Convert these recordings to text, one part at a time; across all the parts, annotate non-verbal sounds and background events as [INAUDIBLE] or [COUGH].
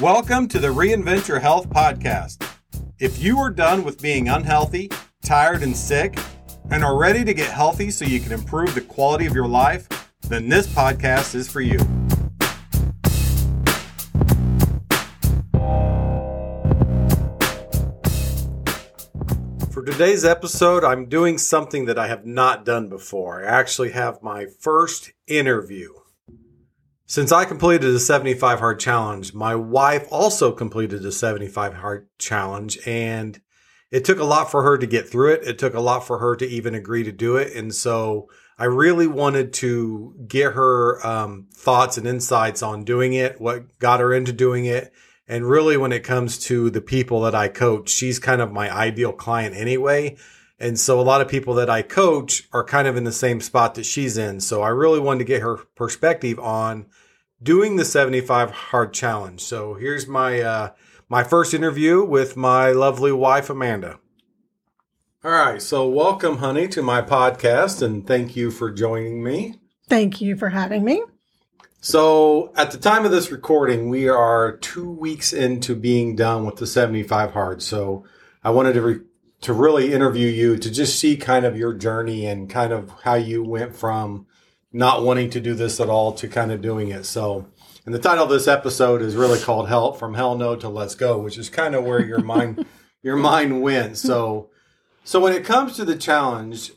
Welcome to the Reinvent Your Health podcast. If you are done with being unhealthy, tired, and sick, and are ready to get healthy so you can improve the quality of your life, then this podcast is for you. For today's episode, I'm doing something that I have not done before. I actually have my first interview. Since I completed the 75 hard challenge, my wife also completed the 75 hard challenge and it took a lot for her to get through it. It took a lot for her to even agree to do it. And so I really wanted to get her um, thoughts and insights on doing it, what got her into doing it. And really, when it comes to the people that I coach, she's kind of my ideal client anyway. And so a lot of people that I coach are kind of in the same spot that she's in. So I really wanted to get her perspective on doing the 75 hard challenge. So here's my uh, my first interview with my lovely wife Amanda. All right, so welcome, honey, to my podcast, and thank you for joining me. Thank you for having me. So, at the time of this recording, we are two weeks into being done with the 75 hard. So, I wanted to re- to really interview you to just see kind of your journey and kind of how you went from not wanting to do this at all to kind of doing it. So, and the title of this episode is really called "Help from Hell No to Let's Go," which is kind of where your mind [LAUGHS] your mind went. So, so when it comes to the challenge,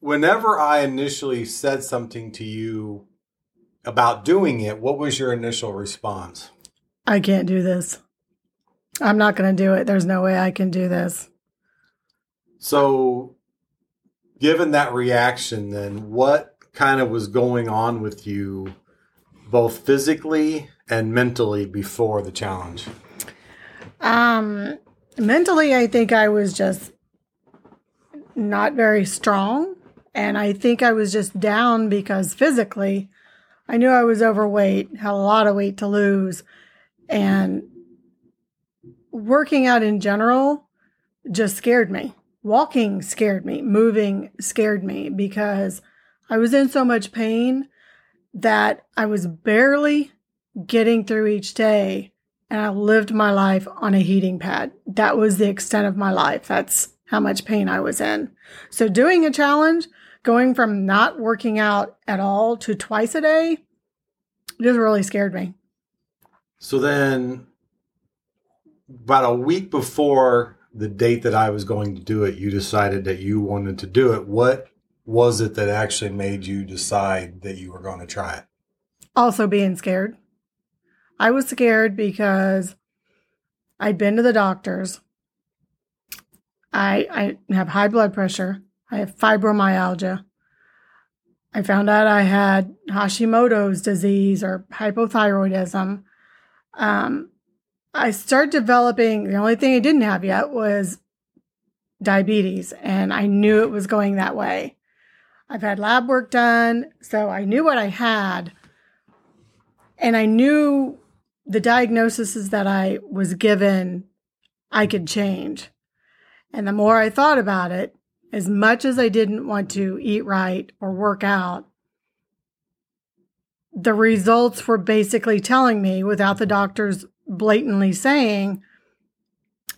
whenever I initially said something to you about doing it, what was your initial response? I can't do this. I'm not going to do it. There's no way I can do this. So, given that reaction, then what kind of was going on with you both physically and mentally before the challenge? Um, mentally, I think I was just not very strong. And I think I was just down because physically, I knew I was overweight, had a lot of weight to lose. And working out in general just scared me. Walking scared me. Moving scared me because I was in so much pain that I was barely getting through each day and I lived my life on a heating pad. That was the extent of my life. That's how much pain I was in. So doing a challenge, going from not working out at all to twice a day, just really scared me. So then about a week before the date that I was going to do it, you decided that you wanted to do it. What was it that actually made you decide that you were going to try it? Also, being scared. I was scared because I'd been to the doctors. I, I have high blood pressure. I have fibromyalgia. I found out I had Hashimoto's disease or hypothyroidism. Um, I started developing, the only thing I didn't have yet was diabetes, and I knew it was going that way. I've had lab work done, so I knew what I had. And I knew the diagnoses that I was given, I could change. And the more I thought about it, as much as I didn't want to eat right or work out, the results were basically telling me, without the doctors blatantly saying,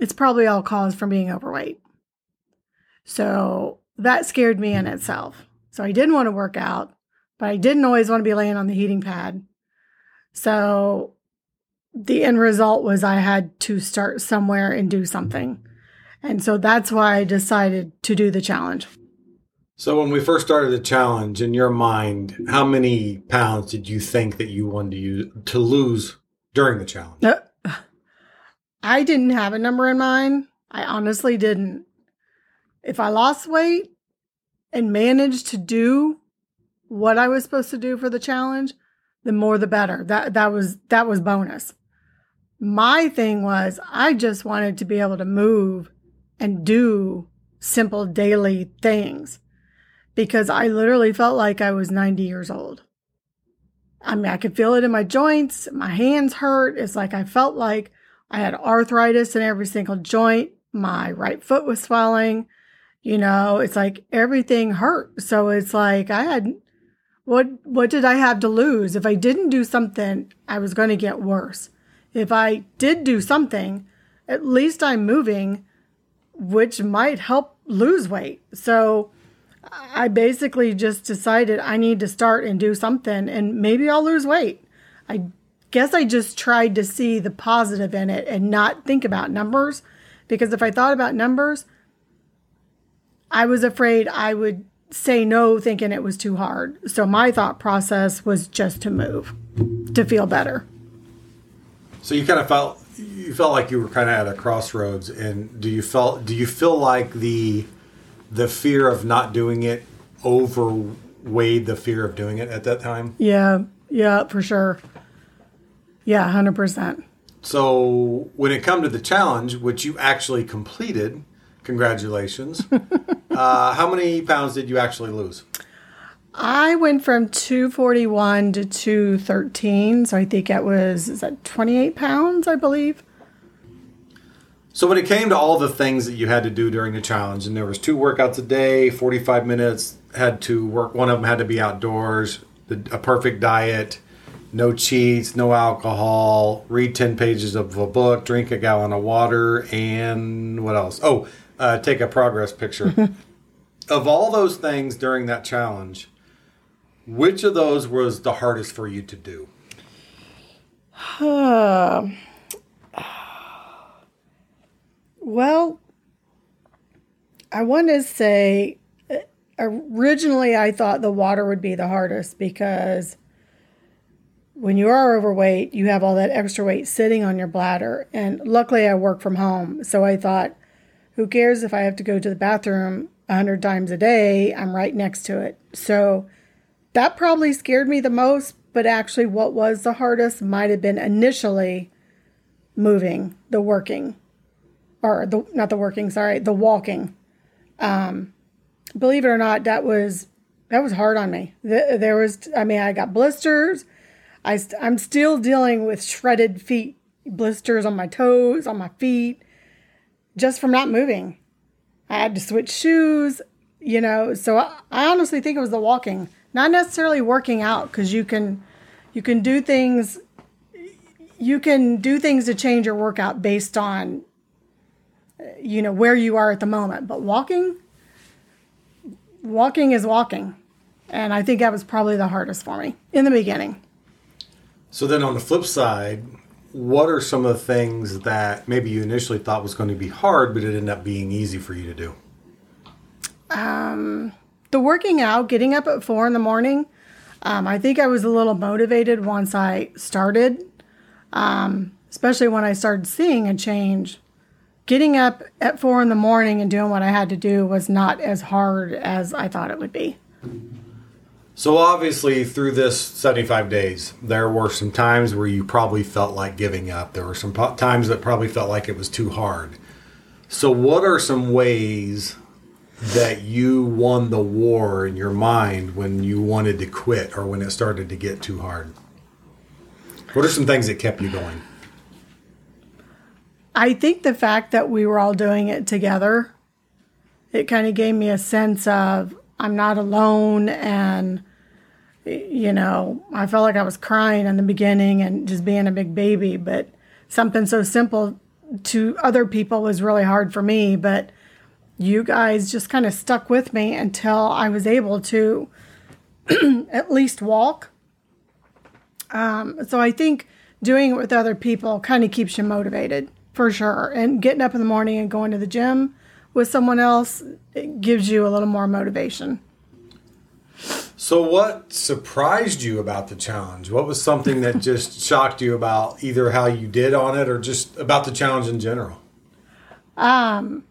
it's probably all caused from being overweight. So that scared me in itself. So I didn't want to work out, but I didn't always want to be laying on the heating pad. So the end result was I had to start somewhere and do something. And so that's why I decided to do the challenge. So when we first started the challenge, in your mind, how many pounds did you think that you wanted to use, to lose during the challenge? Uh, I didn't have a number in mind. I honestly didn't. If I lost weight, and managed to do what I was supposed to do for the challenge, the more the better. That that was that was bonus. My thing was I just wanted to be able to move and do simple daily things because I literally felt like I was 90 years old. I mean, I could feel it in my joints, my hands hurt. It's like I felt like I had arthritis in every single joint. My right foot was swelling. You know, it's like everything hurt. So it's like I had what what did I have to lose? If I didn't do something, I was going to get worse. if I did do something, at least I'm moving, which might help lose weight. So [LAUGHS] I basically just decided I need to start and do something and maybe I'll lose weight. I guess I just tried to see the positive in it and not think about numbers because if I thought about numbers, I was afraid I would say no thinking it was too hard. So my thought process was just to move to feel better. So you kind of felt you felt like you were kind of at a crossroads and do you felt do you feel like the the fear of not doing it overweighed the fear of doing it at that time? Yeah, yeah, for sure. Yeah, 100%. So when it come to the challenge, which you actually completed, congratulations. [LAUGHS] uh, how many pounds did you actually lose? I went from 241 to 213. So I think it was, is that 28 pounds, I believe? So when it came to all the things that you had to do during the challenge, and there was two workouts a day, 45 minutes, had to work, one of them had to be outdoors, the, a perfect diet, no cheats, no alcohol, read 10 pages of a book, drink a gallon of water, and what else? Oh, uh, take a progress picture. [LAUGHS] of all those things during that challenge, which of those was the hardest for you to do? Well, I want to say uh, originally I thought the water would be the hardest because when you are overweight, you have all that extra weight sitting on your bladder. And luckily, I work from home. So I thought, who cares if I have to go to the bathroom a hundred times a day? I'm right next to it. So that probably scared me the most. But actually, what was the hardest might have been initially moving, the working, or the not the working, sorry, the walking. Um, believe it or not, that was that was hard on me. There was, I mean, I got blisters. I I'm still dealing with shredded feet, blisters on my toes, on my feet, just from not moving. I had to switch shoes, you know. So I, I honestly think it was the walking, not necessarily working out, because you can, you can do things. You can do things to change your workout based on, you know, where you are at the moment. But walking, walking is walking. And I think that was probably the hardest for me in the beginning. So then on the flip side, what are some of the things that maybe you initially thought was going to be hard, but it ended up being easy for you to do? Um, the working out, getting up at four in the morning. Um, I think I was a little motivated once I started, um, especially when I started seeing a change. Getting up at four in the morning and doing what I had to do was not as hard as I thought it would be. So obviously, through this 75 days, there were some times where you probably felt like giving up. There were some po- times that probably felt like it was too hard. So, what are some ways that you won the war in your mind when you wanted to quit or when it started to get too hard? What are some things that kept you going? I think the fact that we were all doing it together, it kind of gave me a sense of I'm not alone. And, you know, I felt like I was crying in the beginning and just being a big baby. But something so simple to other people was really hard for me. But you guys just kind of stuck with me until I was able to [CLEARS THROAT] at least walk. Um, so I think doing it with other people kind of keeps you motivated for sure. And getting up in the morning and going to the gym with someone else it gives you a little more motivation. So, what surprised you about the challenge? What was something that [LAUGHS] just shocked you about either how you did on it or just about the challenge in general? Um,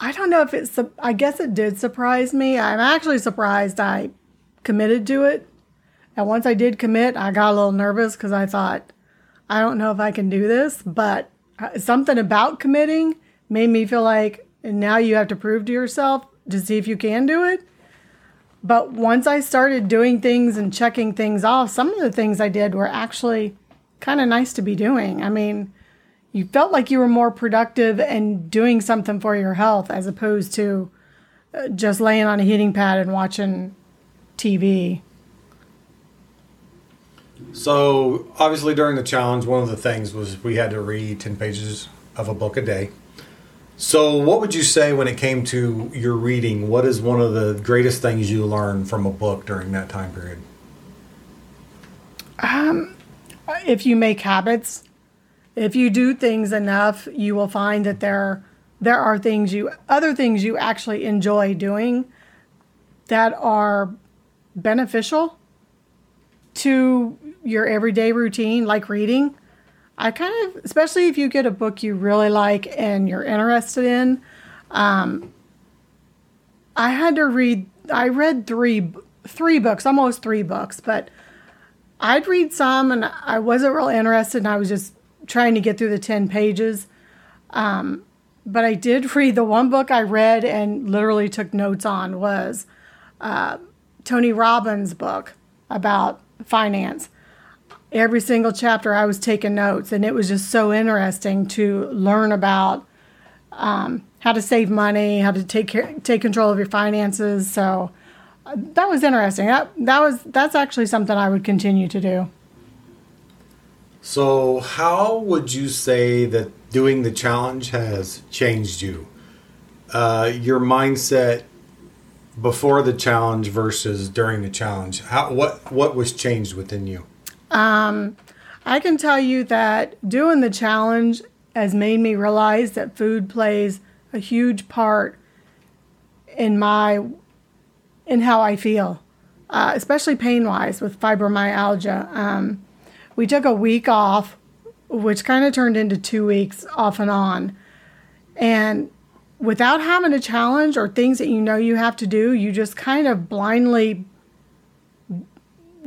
I don't know if it's, I guess it did surprise me. I'm actually surprised I committed to it. And once I did commit, I got a little nervous because I thought, I don't know if I can do this, but uh, something about committing made me feel like now you have to prove to yourself to see if you can do it. But once I started doing things and checking things off, some of the things I did were actually kind of nice to be doing. I mean, you felt like you were more productive and doing something for your health as opposed to uh, just laying on a heating pad and watching TV. So, obviously, during the challenge, one of the things was we had to read 10 pages of a book a day. So, what would you say when it came to your reading? What is one of the greatest things you learned from a book during that time period? Um, if you make habits, if you do things enough, you will find that there there are things you other things you actually enjoy doing that are beneficial to your everyday routine like reading. I kind of especially if you get a book you really like and you're interested in um, I had to read I read 3 3 books, almost 3 books, but I'd read some and I wasn't real interested and I was just trying to get through the 10 pages. Um, but I did [LAUGHS] read the one book I read and literally took notes on was uh, Tony Robbins' book about finance. Every single chapter I was taking notes and it was just so interesting to learn about um, how to save money, how to take care, take control of your finances. So that was interesting. That that was that's actually something I would continue to do. So, how would you say that doing the challenge has changed you? Uh, your mindset before the challenge versus during the challenge. How what what was changed within you? Um, I can tell you that doing the challenge has made me realize that food plays a huge part in my in how I feel, uh, especially pain wise with fibromyalgia. Um, we took a week off, which kind of turned into two weeks off and on. And without having a challenge or things that you know you have to do, you just kind of blindly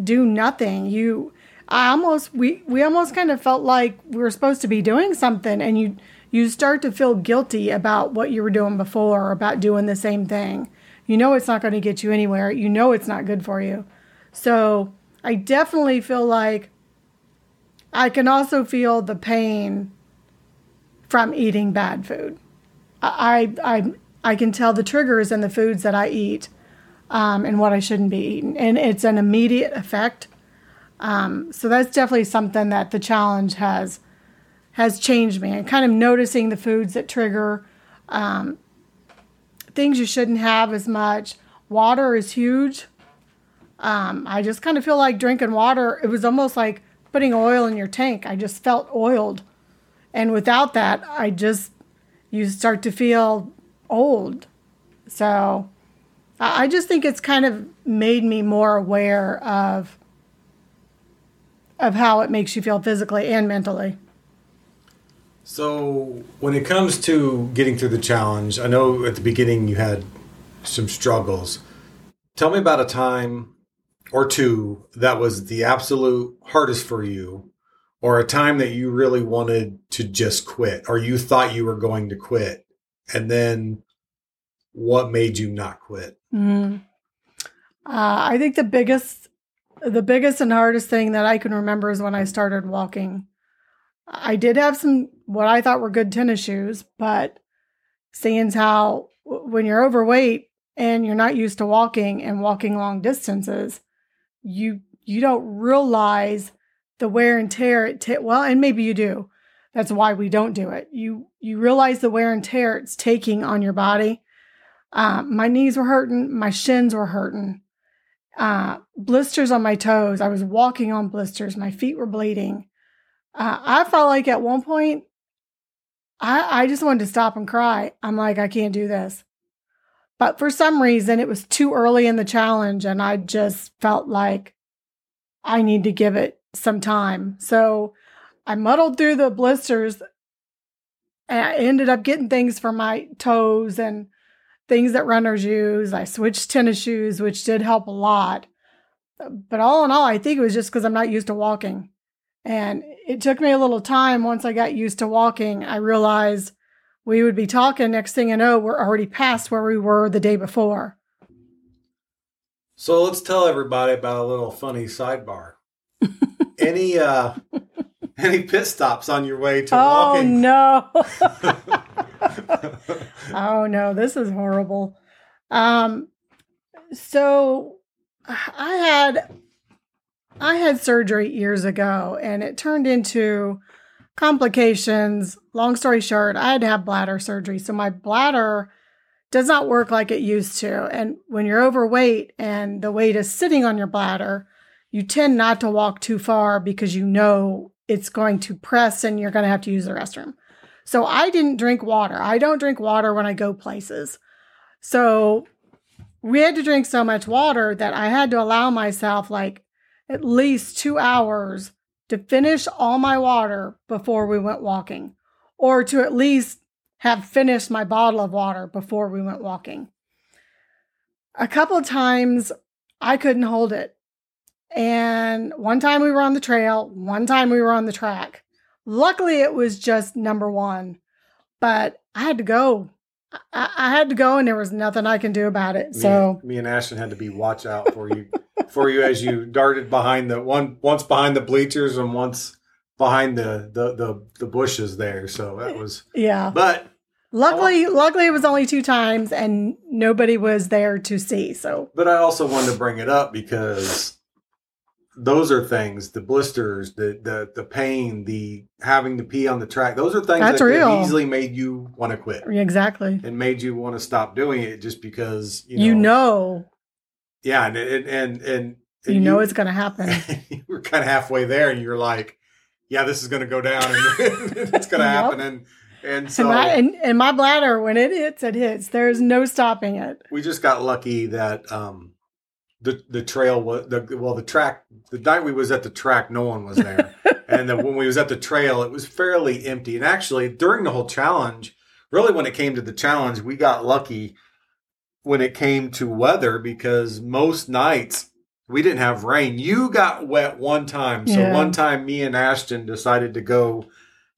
do nothing. You, I almost, we, we almost kind of felt like we were supposed to be doing something and you, you start to feel guilty about what you were doing before, about doing the same thing. You know it's not going to get you anywhere. You know it's not good for you. So I definitely feel like I can also feel the pain from eating bad food. I, I, I can tell the triggers in the foods that I eat um, and what I shouldn't be eating. And it's an immediate effect. Um, so that's definitely something that the challenge has has changed me and kind of noticing the foods that trigger um, things you shouldn't have as much. Water is huge. Um, I just kind of feel like drinking water. It was almost like putting oil in your tank. I just felt oiled. And without that, I just, you start to feel old. So I just think it's kind of made me more aware of of how it makes you feel physically and mentally. So, when it comes to getting through the challenge, I know at the beginning you had some struggles. Tell me about a time or two that was the absolute hardest for you, or a time that you really wanted to just quit, or you thought you were going to quit, and then what made you not quit? Mm. Uh, I think the biggest, the biggest and hardest thing that I can remember is when I started walking. I did have some what I thought were good tennis shoes, but seeing how when you're overweight and you're not used to walking and walking long distances, you you don't realize the wear and tear it ta- well, and maybe you do. That's why we don't do it. You you realize the wear and tear it's taking on your body. Uh, my knees were hurting, my shins were hurting, uh, blisters on my toes. I was walking on blisters. My feet were bleeding. Uh, I felt like at one point, I, I just wanted to stop and cry. I'm like, I can't do this. But for some reason, it was too early in the challenge, and I just felt like I need to give it some time. So I muddled through the blisters. And I ended up getting things for my toes and things that runners use. I switched tennis shoes, which did help a lot. But all in all, I think it was just because I'm not used to walking. And it took me a little time once I got used to walking. I realized we would be talking. Next thing I know, we're already past where we were the day before. So let's tell everybody about a little funny sidebar. [LAUGHS] any uh any pit stops on your way to oh, walking? no. [LAUGHS] [LAUGHS] [LAUGHS] oh no, this is horrible. Um so I had I had surgery years ago and it turned into complications. Long story short, I had to have bladder surgery. So my bladder does not work like it used to. And when you're overweight and the weight is sitting on your bladder, you tend not to walk too far because you know it's going to press and you're going to have to use the restroom. So I didn't drink water. I don't drink water when I go places. So we had to drink so much water that I had to allow myself like at least two hours to finish all my water before we went walking, or to at least have finished my bottle of water before we went walking. A couple of times I couldn't hold it. And one time we were on the trail, one time we were on the track. Luckily, it was just number one, but I had to go. I, I had to go, and there was nothing I can do about it. Me, so me and Ashton had to be watch out for you for you as you darted behind the one once behind the bleachers and once behind the the the, the bushes there. So that was yeah. But luckily, luckily it was only two times, and nobody was there to see. So but I also wanted to bring it up because those are things the blisters the the the pain the having to pee on the track those are things That's that real. easily made you want to quit exactly, and made you want to stop doing it just because you know, you know, yeah and and and, and, you, know it's going to happen. [LAUGHS] you were kind of halfway there and you're like yeah this is going to go down and [LAUGHS] it's going [LAUGHS] to Yep. happen and and so and, my, and, and my bladder, when it hits, it hits. There's no stopping it. we just got lucky that um the the trail was the well the track the night we was at the track no one was there. [LAUGHS] And then when we was at the trail it was fairly empty. And actually during the whole challenge really when it came to the challenge we got lucky when it came to weather because most nights we didn't have rain. You got wet one time. So Yeah. one time me and ashton decided to go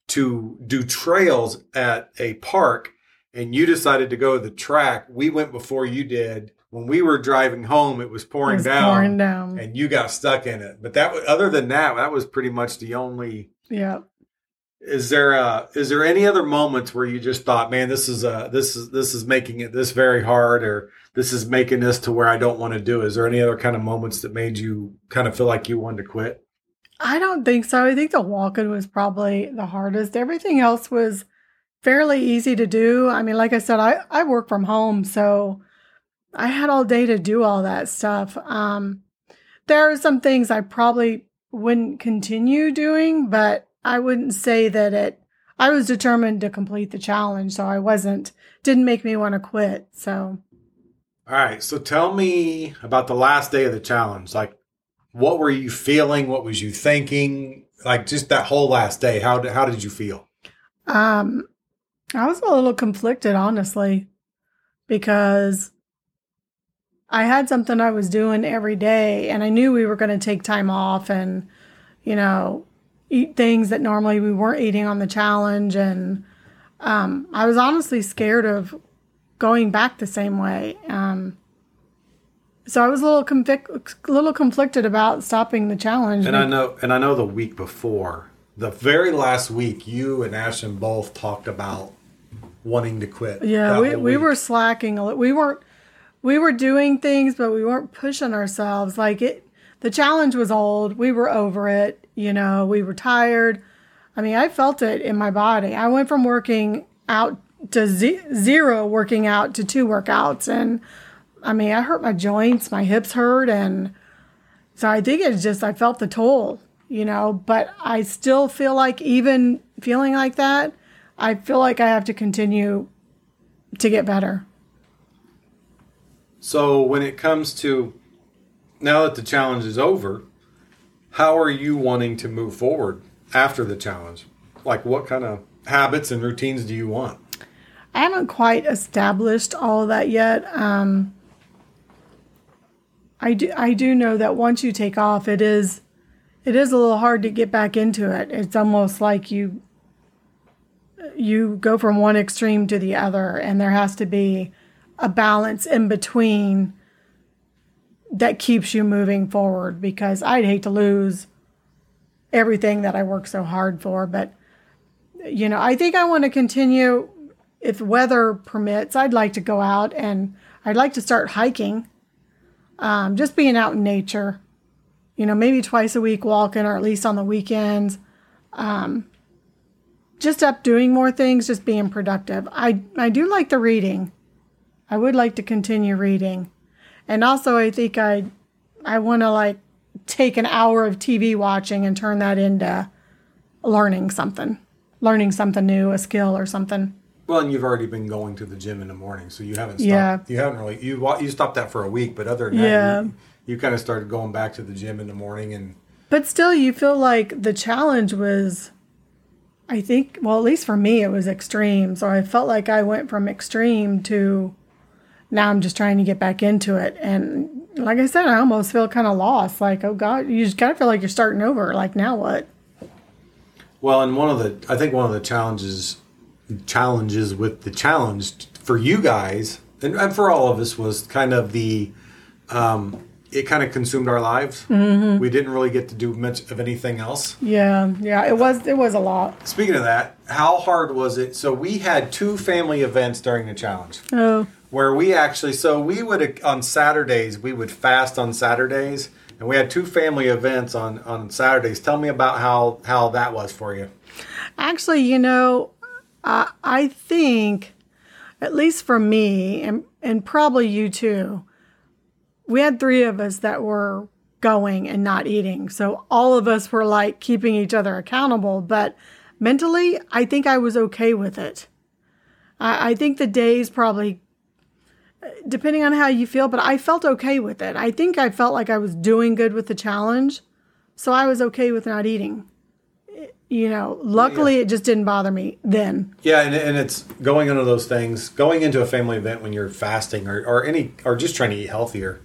to do trails at a park and you decided to go to the track. We went before you did when we were driving home it was pouring It was down pouring down. and you got stuck in it. But that, was- other than that, that was pretty much the only. yeah. Is there a, is there any other moments where you just thought, man, this is uh this is this is making it this very hard, or this is making this to where I don't want to do? Is there any other kind of moments that made you kind of feel like you wanted to quit? I don't think so. I think the walking was probably the hardest. Everything else was fairly easy to do. I mean, like I said, I, I work from home, so I had all day to do all that stuff. Um, there are some things I probably wouldn't continue doing, but I wouldn't say that it. I was determined to complete the challenge, so I wasn't. Didn't make me want to quit. So All right, so tell me about the last day of the challenge. Like, what were you feeling? What was you thinking? Like, just that whole last day. How did how did you feel? Um, I was a little conflicted, honestly, because I had something I was doing every day, and I knew we were going to take time off and, you know, eat things that normally we weren't eating on the challenge. And um, I was honestly scared of going back the same way. Um, so I was a little convic- little conflicted about stopping the challenge. And I know, and I know the week before, the very last week, you and Ashton both talked about wanting to quit. Yeah, we, we were slacking a little. We weren't we were doing things, but we weren't pushing ourselves. Like it, the challenge was old. We were over it. You know, we were tired. I mean, I felt it in my body. I went from working out to ze- zero working out to two workouts, and I mean, I hurt my joints, my hips hurt, and so I think it's just I felt the toll. You know, but I still feel like even feeling like that, I feel like I have to continue to get better. So when it comes to now that the challenge is over, how are you wanting to move forward after the challenge? Like, what kind of habits and routines do you want? I haven't quite established all that yet. Um, I do I do know that once you take off, it is it is a little hard to get back into it. It's almost like you you go from one extreme to the other, and there has to be a balance in between that keeps you moving forward. Because I'd hate to lose everything that I work so hard for, but you know, I think I want to continue if weather permits. I'd like to go out and I'd like to start hiking. Um, just being out in nature. you know, maybe twice a week walking or at least on the weekends. Um, just up doing more things, just being productive. I, I do like the reading. I would like to continue reading. And also I think I I want to like take an hour of TV watching and turn that into learning something, learning something new, a skill or something. Well, and you've already been going to the gym in the morning, so you haven't stopped. Yeah. You haven't really you you stopped that for a week, but other than that, Yeah. you, you kind of started going back to the gym in the morning, and But still, you feel like the challenge was, I think, well, at least for me, it was extreme. So I felt like I went from extreme to now I'm just trying to get back into it. And like I said, I almost feel kind of lost. Like, oh God, you just kind of feel like you're starting over. Like, now what? well, and one of the I think one of the challenges challenges with the challenge for you guys and, and for all of us was kind of the um, it kind of consumed our lives. Mm-hmm. We didn't really get to do much of anything else. Yeah, yeah, it was, it was a lot. Speaking of that, how hard was it? So we had two family events during the challenge. Oh, where we actually so we would on Saturdays we would fast on Saturdays and we had two family events on on Saturdays. Tell me about how how that was for you. Actually, you know, I I think, at least for me, and and probably you too, we had three of us that were going and not eating. So all of us were like keeping each other accountable. But mentally, I think I was okay with it. I, I think the days probably, depending on how you feel, but I felt okay with it. I think I felt like I was doing good with the challenge. So I was okay with not eating you know, luckily it just didn't bother me then. Yeah, and, and it's going into those things, going into a family event when you're fasting or, or any or just trying to eat healthier.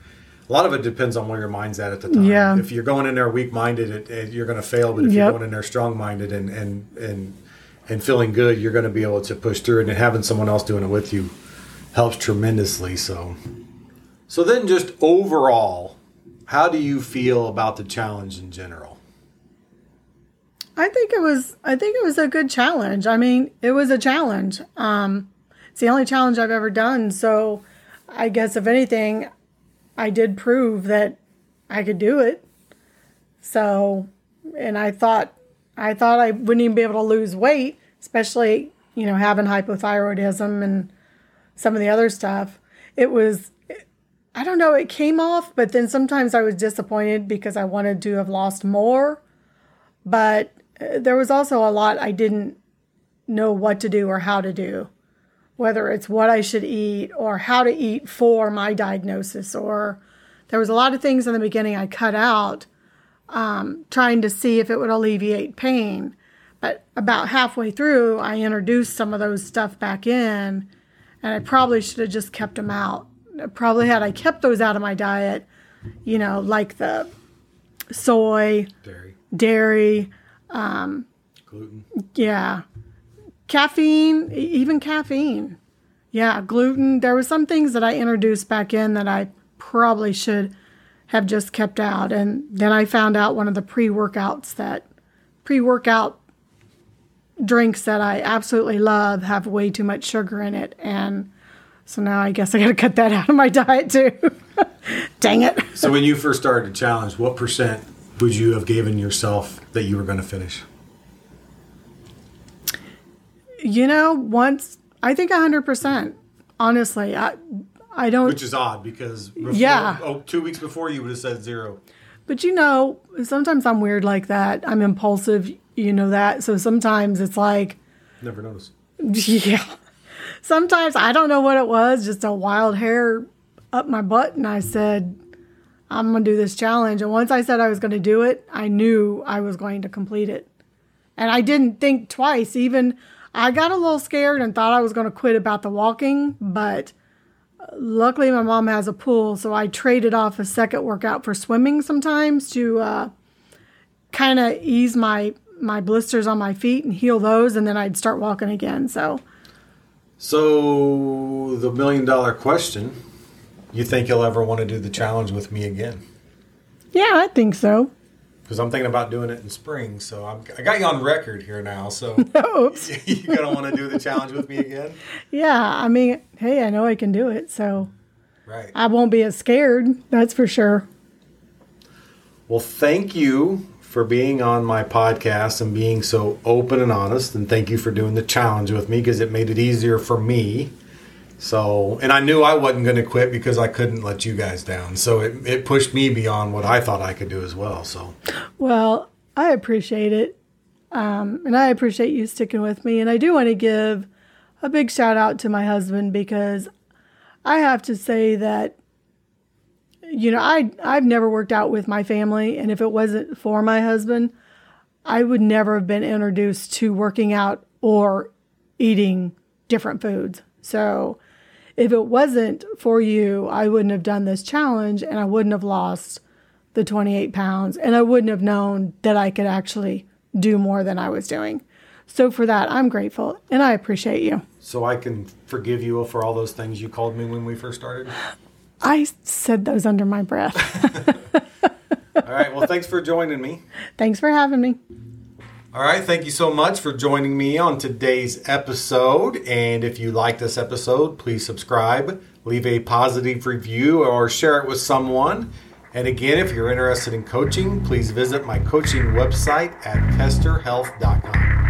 A lot of it depends on where your mind's at at the time. Yeah. If you're going in there weak minded, it, it, you're going to fail. But if you're going in there strong minded and and and and feeling good, you're going to be able to push through it. And having someone else doing it with you helps tremendously. So, so then just overall, how do you feel about the challenge in general? I think it was I think it was a good challenge. I mean, it was a challenge. Um it's the only challenge I've ever done, so I guess if anything, I did prove that I could do it. So, and I thought I thought I wouldn't even be able to lose weight, especially, you know, having hypothyroidism and some of the other stuff. It was I don't know, it came off, but then sometimes I was disappointed because I wanted to have lost more. But uh, there was also a lot I didn't know what to do or how to do, whether it's what I should eat or how to eat for my diagnosis. Or there was a lot of things in the beginning I cut out, um, trying to see if it would alleviate pain. But about halfway through, I introduced some of those stuff back in, and I probably should have just kept them out. Probably had I kept those out of my diet, you know, like the soy, Dairy, dairy, um, gluten. yeah, caffeine, even caffeine. Yeah, gluten. There were some things that I introduced back in that I probably should have just kept out. And then I found out one of the pre workouts that pre workout drinks that I absolutely love have way too much sugar in it. And so now I guess I got to cut that [LAUGHS] out of my diet too. [LAUGHS] Dang it. So when you first started the challenge, what percent would you have given yourself that you were going to finish? You know, once I think 100%. Honestly, I I don't Which is odd because before, Yeah. oh, two weeks before you would have said zero. But you know, sometimes I'm weird like that. I'm impulsive, you know that. So sometimes it's like, Never noticed. [LAUGHS] yeah. Sometimes I don't know what it was, just a wild hair up my butt. And I said, I'm going to do this challenge. And once I said I was going to do it, I knew I was going to complete it. And I didn't think twice. Even I got a little scared and thought I was going to quit about the walking, but luckily my mom has a pool, so I traded off a second workout for swimming sometimes to uh, kind of ease my my blisters on my feet and heal those, and then I'd start walking again. So So the million dollar question: You think you'll ever want to do the challenge with me again? yeah, I think so. Because I'm thinking about doing it in spring. So I'm, I got you on record here now. So [LAUGHS] Oops. [LAUGHS] you gonna want to do the challenge with me again? Yeah, I mean, hey, I know I can do it, so Right. I won't be as scared. That's for sure. Well, thank you for being on my podcast and being so open and honest. And thank you for doing the challenge with me because it made it easier for me. So, and I knew I wasn't going to quit because I couldn't let you guys down. So it, it pushed me beyond what I thought I could do as well. So, Well, I appreciate it. Um, and I appreciate you sticking with me. And I do want to give a big shout out to my husband because I have to say that, you know, I, I've never worked out with my family. And if it wasn't for my husband, I would never have been introduced to working out or eating different foods. So if it wasn't for you, I wouldn't have done this challenge and I wouldn't have lost the 28 pounds and I wouldn't have known that I could actually do more than I was doing. So for that, I'm grateful and I appreciate you. so I can forgive you for all those things you called me when we first started. I said those under my breath. [LAUGHS] All right. Well, thanks for joining me. Thanks for having me. All right. Thank you so much for joining me on today's episode. And if you like this episode, please subscribe, leave a positive review, or share it with someone. And again, if you're interested in coaching, please visit my coaching website at kesterhealth.com.